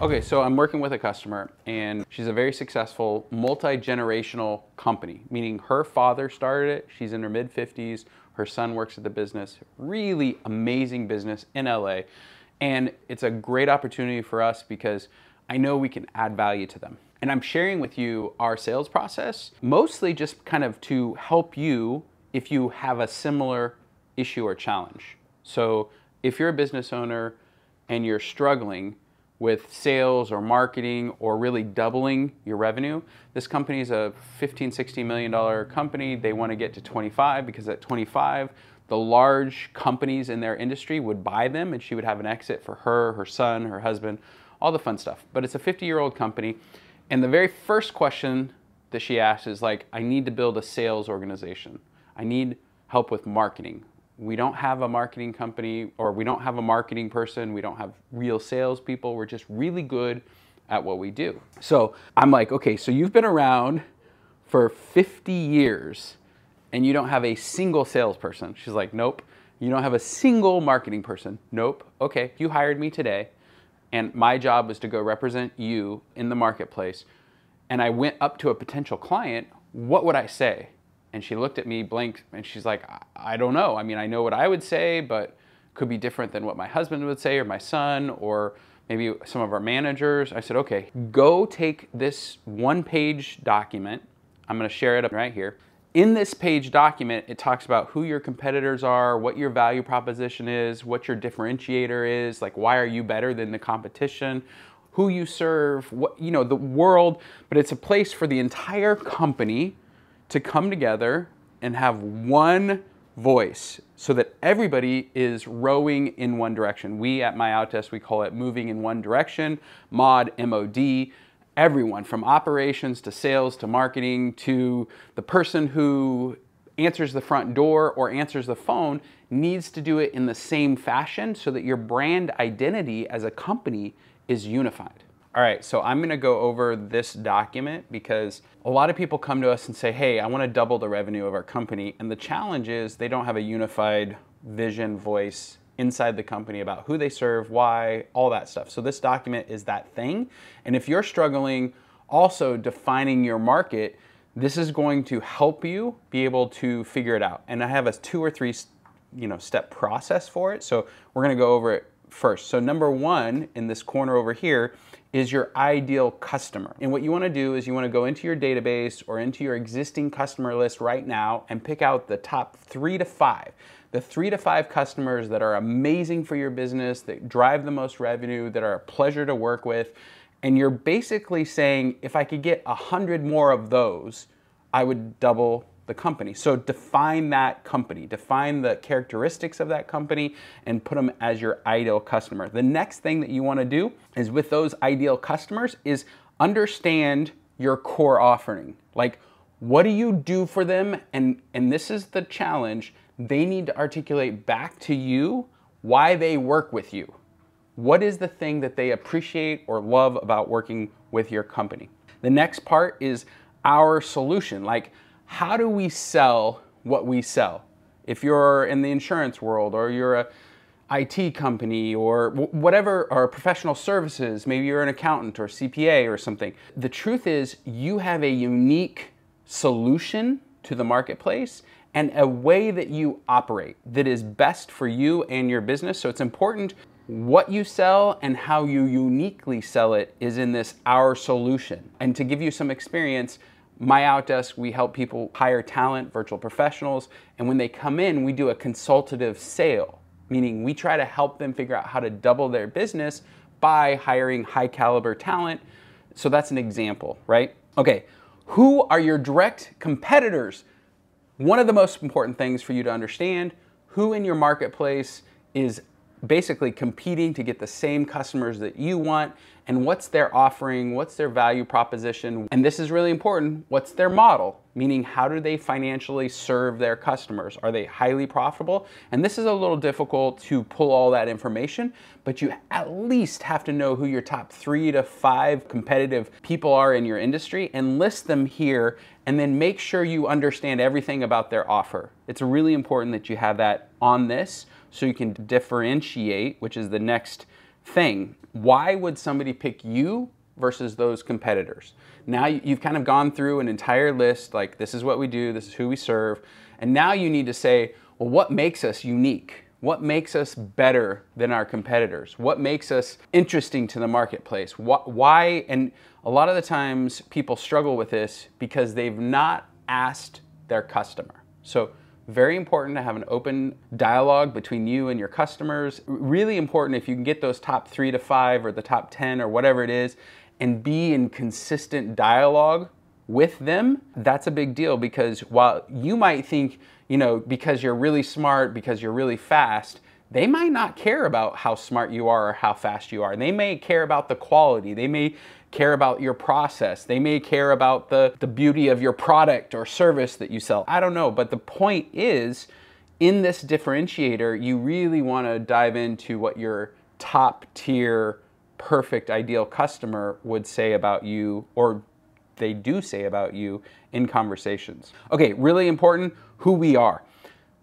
Okay, so I'm working with a customer, and she's a very successful multi generational company, meaning her father started it, she's in her mid 50s, her son works at the business. Really amazing business in LA. And it's a great opportunity for us because I know we can add value to them. And I'm sharing with you our sales process, mostly just kind of to help you if you have a similar issue or challenge. So if you're a business owner and you're struggling, with sales or marketing or really doubling your revenue. This company is a 15, 16 million dollar company. They want to get to 25 because at 25, the large companies in their industry would buy them and she would have an exit for her, her son, her husband, all the fun stuff. But it's a 50 year old company. And the very first question that she asks is like, I need to build a sales organization. I need help with marketing we don't have a marketing company or we don't have a marketing person. We don't have real salespeople. We're just really good at what we do. So I'm like, okay, so you've been around for 50 years and you don't have a single salesperson. She's like, nope. You don't have a single marketing person. Nope. Okay, you hired me today and my job was to go represent you in the marketplace. And I went up to a potential client. What would I say? And she looked at me blank and she's like, I, don't know. I mean, I know what I would say, but could be different than what my husband would say or my son or maybe some of our managers. I said, okay, go take this one page document. I'm to share it up right here. In this page document, it talks about who your competitors are, what your value proposition is, what your differentiator is, like why are you better than the competition, who you serve, what you know, the world, but it's a place for the entire company to come together and have one voice so that everybody is rowing in one direction. We at MyOutDesk, we call it moving in one direction, MOD, M-O-D. Everyone from operations to sales to marketing to the person who answers the front door or answers the phone needs to do it in the same fashion so that your brand identity as a company is unified. All right, so I'm gonna go over this document because a lot of people come to us and say, hey, I wanna double the revenue of our company. And the challenge is they don't have a unified vision, voice inside the company about who they serve, why, all that stuff. So this document is that thing. And if you're struggling also defining your market, this is going to help you be able to figure it out. And I have a two or three you know, step process for it. So we're gonna go over it first. So number one in this corner over here is your ideal customer. And what you wanna do is you wanna go into your database or into your existing customer list right now and pick out the top three to five. The three to five customers that are amazing for your business, that drive the most revenue, that are a pleasure to work with. And you're basically saying, if I could get a hundred more of those, I would double the company. So define that company, define the characteristics of that company, and put them as your ideal customer. The next thing that you want to do is with those ideal customers is understand your core offering. Like, what do you do for them? And and this is the challenge. They need to articulate back to you why they work with you. What is the thing that they appreciate or love about working with your company? The next part is our solution. Like how do we sell what we sell? If you're in the insurance world or you're a IT company or whatever, or professional services, maybe you're an accountant or CPA or something. The truth is, you have a unique solution to the marketplace and a way that you operate that is best for you and your business. So it's important what you sell and how you uniquely sell it is in this our solution. And to give you some experience, MyOutDesk, we help people hire talent, virtual professionals, and when they come in, we do a consultative sale, meaning we try to help them figure out how to double their business by hiring high caliber talent. So that's an example, right? Okay, who are your direct competitors? One of the most important things for you to understand who in your marketplace is basically competing to get the same customers that you want and what's their offering, what's their value proposition, and this is really important, what's their model? Meaning, how do they financially serve their customers? Are they highly profitable? And this is a little difficult to pull all that information, but you at least have to know who your top three to five competitive people are in your industry and list them here, and then make sure you understand everything about their offer. It's really important that you have that on this so you can differentiate, which is the next thing. Why would somebody pick you versus those competitors? Now you've kind of gone through an entire list, like this is what we do, this is who we serve, and now you need to say, well, what makes us unique? What makes us better than our competitors? What makes us interesting to the marketplace? Why? And a lot of the times people struggle with this because they've not asked their customer. So very important to have an open dialogue between you and your customers. Really important if you can get those top three to five or the top 10 or whatever it is and be in consistent dialogue with them. That's a big deal because while you might think, you know, because you're really smart, because you're really fast, they might not care about how smart you are or how fast you are. They may care about the quality. They may care about your process. They may care about the, the beauty of your product or service that you sell. I don't know. But the point is, in this differentiator, you really want to dive into what your top tier, perfect, ideal customer would say about you or they do say about you in conversations. Okay, really important who we are.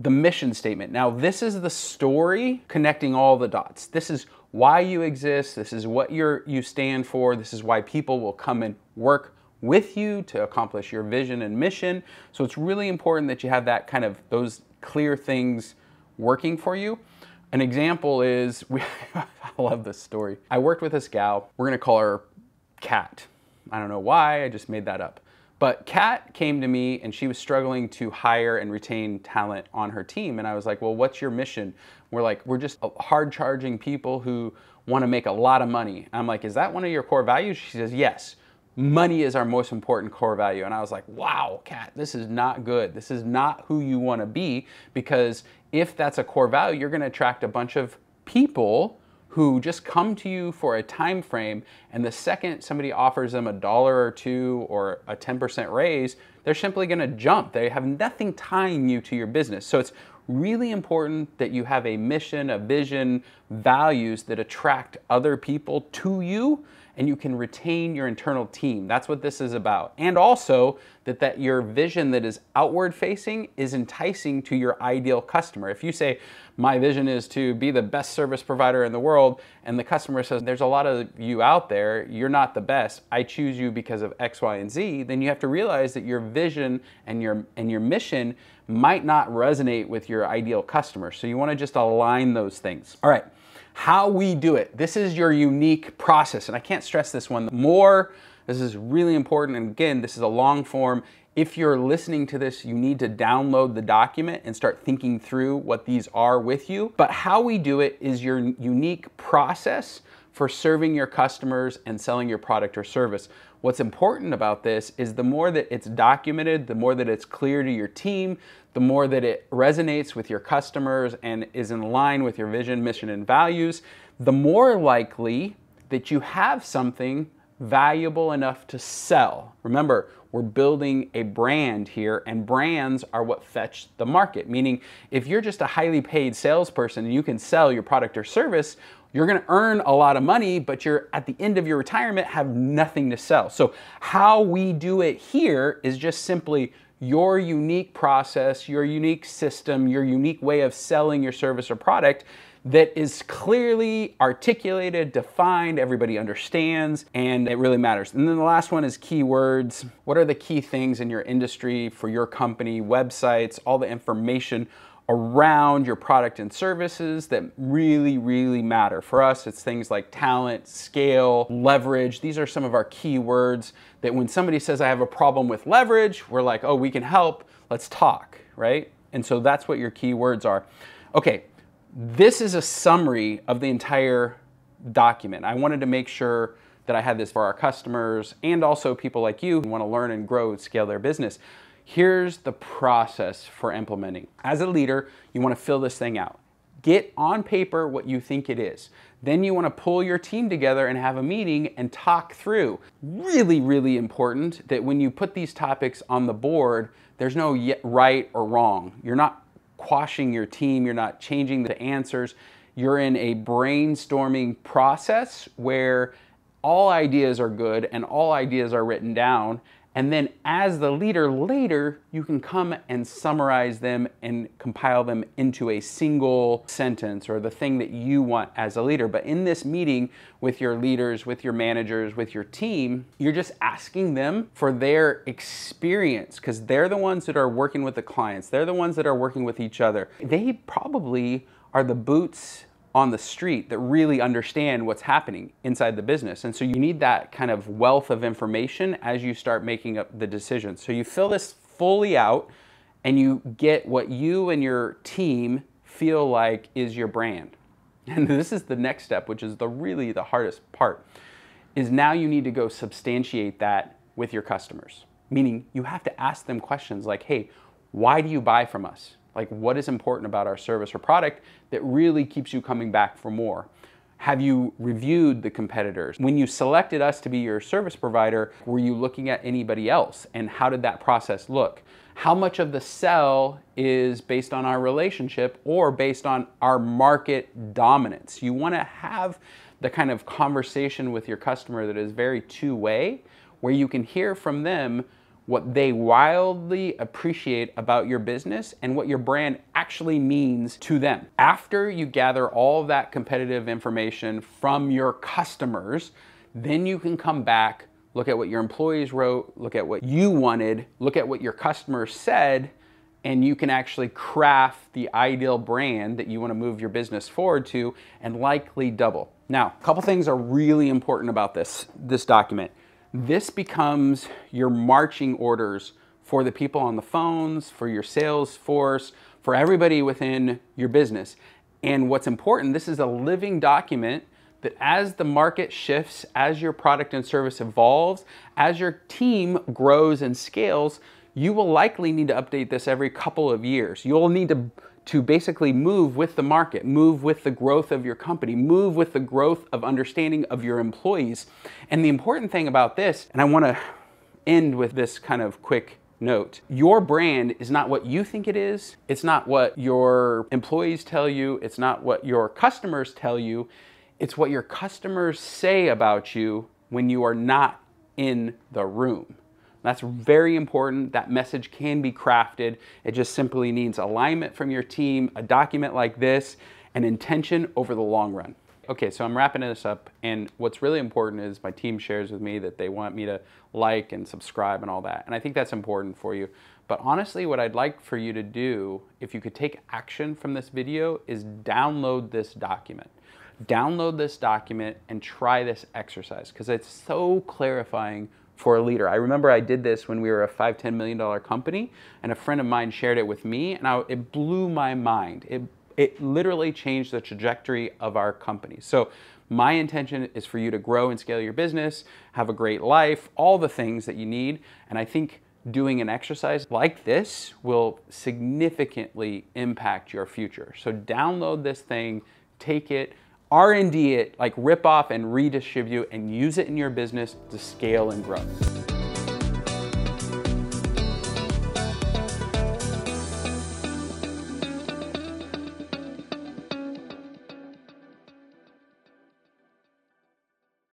The mission statement. Now, this is the story connecting all the dots. This is why you exist, this is what you're, you stand for, this is why people will come and work with you to accomplish your vision and mission. So it's really important that you have that kind of those clear things working for you. An example is, we, I love this story. I worked with this gal, we're gonna call her Cat. I don't know why, I just made that up. But Kat came to me and she was struggling to hire and retain talent on her team. And I was like, well, what's your mission? We're like, we're just uh, hard charging people who want to make a lot of money. I'm like, is that one of your core values? She says, yes. Money is our most important core value. And I was like, wow, Kat, this is not good. This is not who you want to be because if that's a core value, you're going to attract a bunch of people who just come to you for a time frame and the second somebody offers them a dollar or two or a 10% raise they're simply going to jump they have nothing tying you to your business so it's really important that you have a mission a vision values that attract other people to you and you can retain your internal team. That's what this is about. And also that, that your vision that is outward facing is enticing to your ideal customer. If you say, my vision is to be the best service provider in the world, and the customer says, there's a lot of you out there, you're not the best, I choose you because of X, Y, and Z, then you have to realize that your vision and your, and your mission might not resonate with your ideal customer. So you wanna just align those things. All right how we do it. This is your unique process, and I can't stress this one more. This is really important, and again, this is a long form. If you're listening to this, you need to download the document and start thinking through what these are with you. But how we do it is your unique process for serving your customers and selling your product or service. What's important about this is the more that it's documented, the more that it's clear to your team, the more that it resonates with your customers and is in line with your vision, mission, and values, the more likely that you have something valuable enough to sell. Remember, we're building a brand here, and brands are what fetch the market. Meaning, if you're just a highly paid salesperson and you can sell your product or service, you're to earn a lot of money, but you're at the end of your retirement have nothing to sell. So, how we do it here is just simply your unique process, your unique system, your unique way of selling your service or product that is clearly articulated, defined, everybody understands, and it really matters. And then the last one is keywords. What are the key things in your industry for your company, websites, all the information around your product and services that really, really matter. For us, it's things like talent, scale, leverage. These are some of our key words that when somebody says, I have a problem with leverage, we're like, oh, we can help, let's talk, right? And so that's what your key words are. Okay, this is a summary of the entire document. I wanted to make sure that I had this for our customers and also people like you who want to learn and grow and scale their business. Here's the process for implementing. As a leader, you want to fill this thing out. Get on paper what you think it is. Then you want to pull your team together and have a meeting and talk through. Really, really important that when you put these topics on the board, there's no right or wrong. You're not quashing your team, you're not changing the answers. You're in a brainstorming process where all ideas are good and all ideas are written down and then as the leader later, you can come and summarize them and compile them into a single sentence or the thing that you want as a leader. But in this meeting with your leaders, with your managers, with your team, you're just asking them for their experience because they're the ones that are working with the clients. They're the ones that are working with each other. They probably are the boots on the street that really understand what's happening inside the business. And so you need that kind of wealth of information as you start making up the decisions. So you fill this fully out and you get what you and your team feel like is your brand. And this is the next step, which is the really the hardest part. Is now you need to go substantiate that with your customers. Meaning you have to ask them questions like, "Hey, why do you buy from us?" Like, what is important about our service or product that really keeps you coming back for more? Have you reviewed the competitors? When you selected us to be your service provider, were you looking at anybody else? And how did that process look? How much of the sell is based on our relationship or based on our market dominance? You want to have the kind of conversation with your customer that is very two way, where you can hear from them what they wildly appreciate about your business and what your brand actually means to them. After you gather all that competitive information from your customers, then you can come back, look at what your employees wrote, look at what you wanted, look at what your customers said, and you can actually craft the ideal brand that you want to move your business forward to and likely double. Now, a couple things are really important about this this document this becomes your marching orders for the people on the phones, for your sales force, for everybody within your business. And what's important, this is a living document that as the market shifts, as your product and service evolves, as your team grows and scales, you will likely need to update this every couple of years. You'll need to to basically move with the market, move with the growth of your company, move with the growth of understanding of your employees. And the important thing about this, and I want to end with this kind of quick note your brand is not what you think it is, it's not what your employees tell you, it's not what your customers tell you, it's what your customers say about you when you are not in the room. That's very important. That message can be crafted. It just simply needs alignment from your team, a document like this, and intention over the long run. Okay, so I'm wrapping this up, and what's really important is my team shares with me that they want me to like and subscribe and all that. And I think that's important for you. But honestly, what I'd like for you to do, if you could take action from this video, is download this document. Download this document and try this exercise because it's so clarifying for a leader. I remember I did this when we were a five, $10 million company, and a friend of mine shared it with me, and I, it blew my mind. It, it literally changed the trajectory of our company. So my intention is for you to grow and scale your business, have a great life, all the things that you need. And I think doing an exercise like this will significantly impact your future. So download this thing, take it, R&D it, like rip off and redistribute and use it in your business to scale and grow.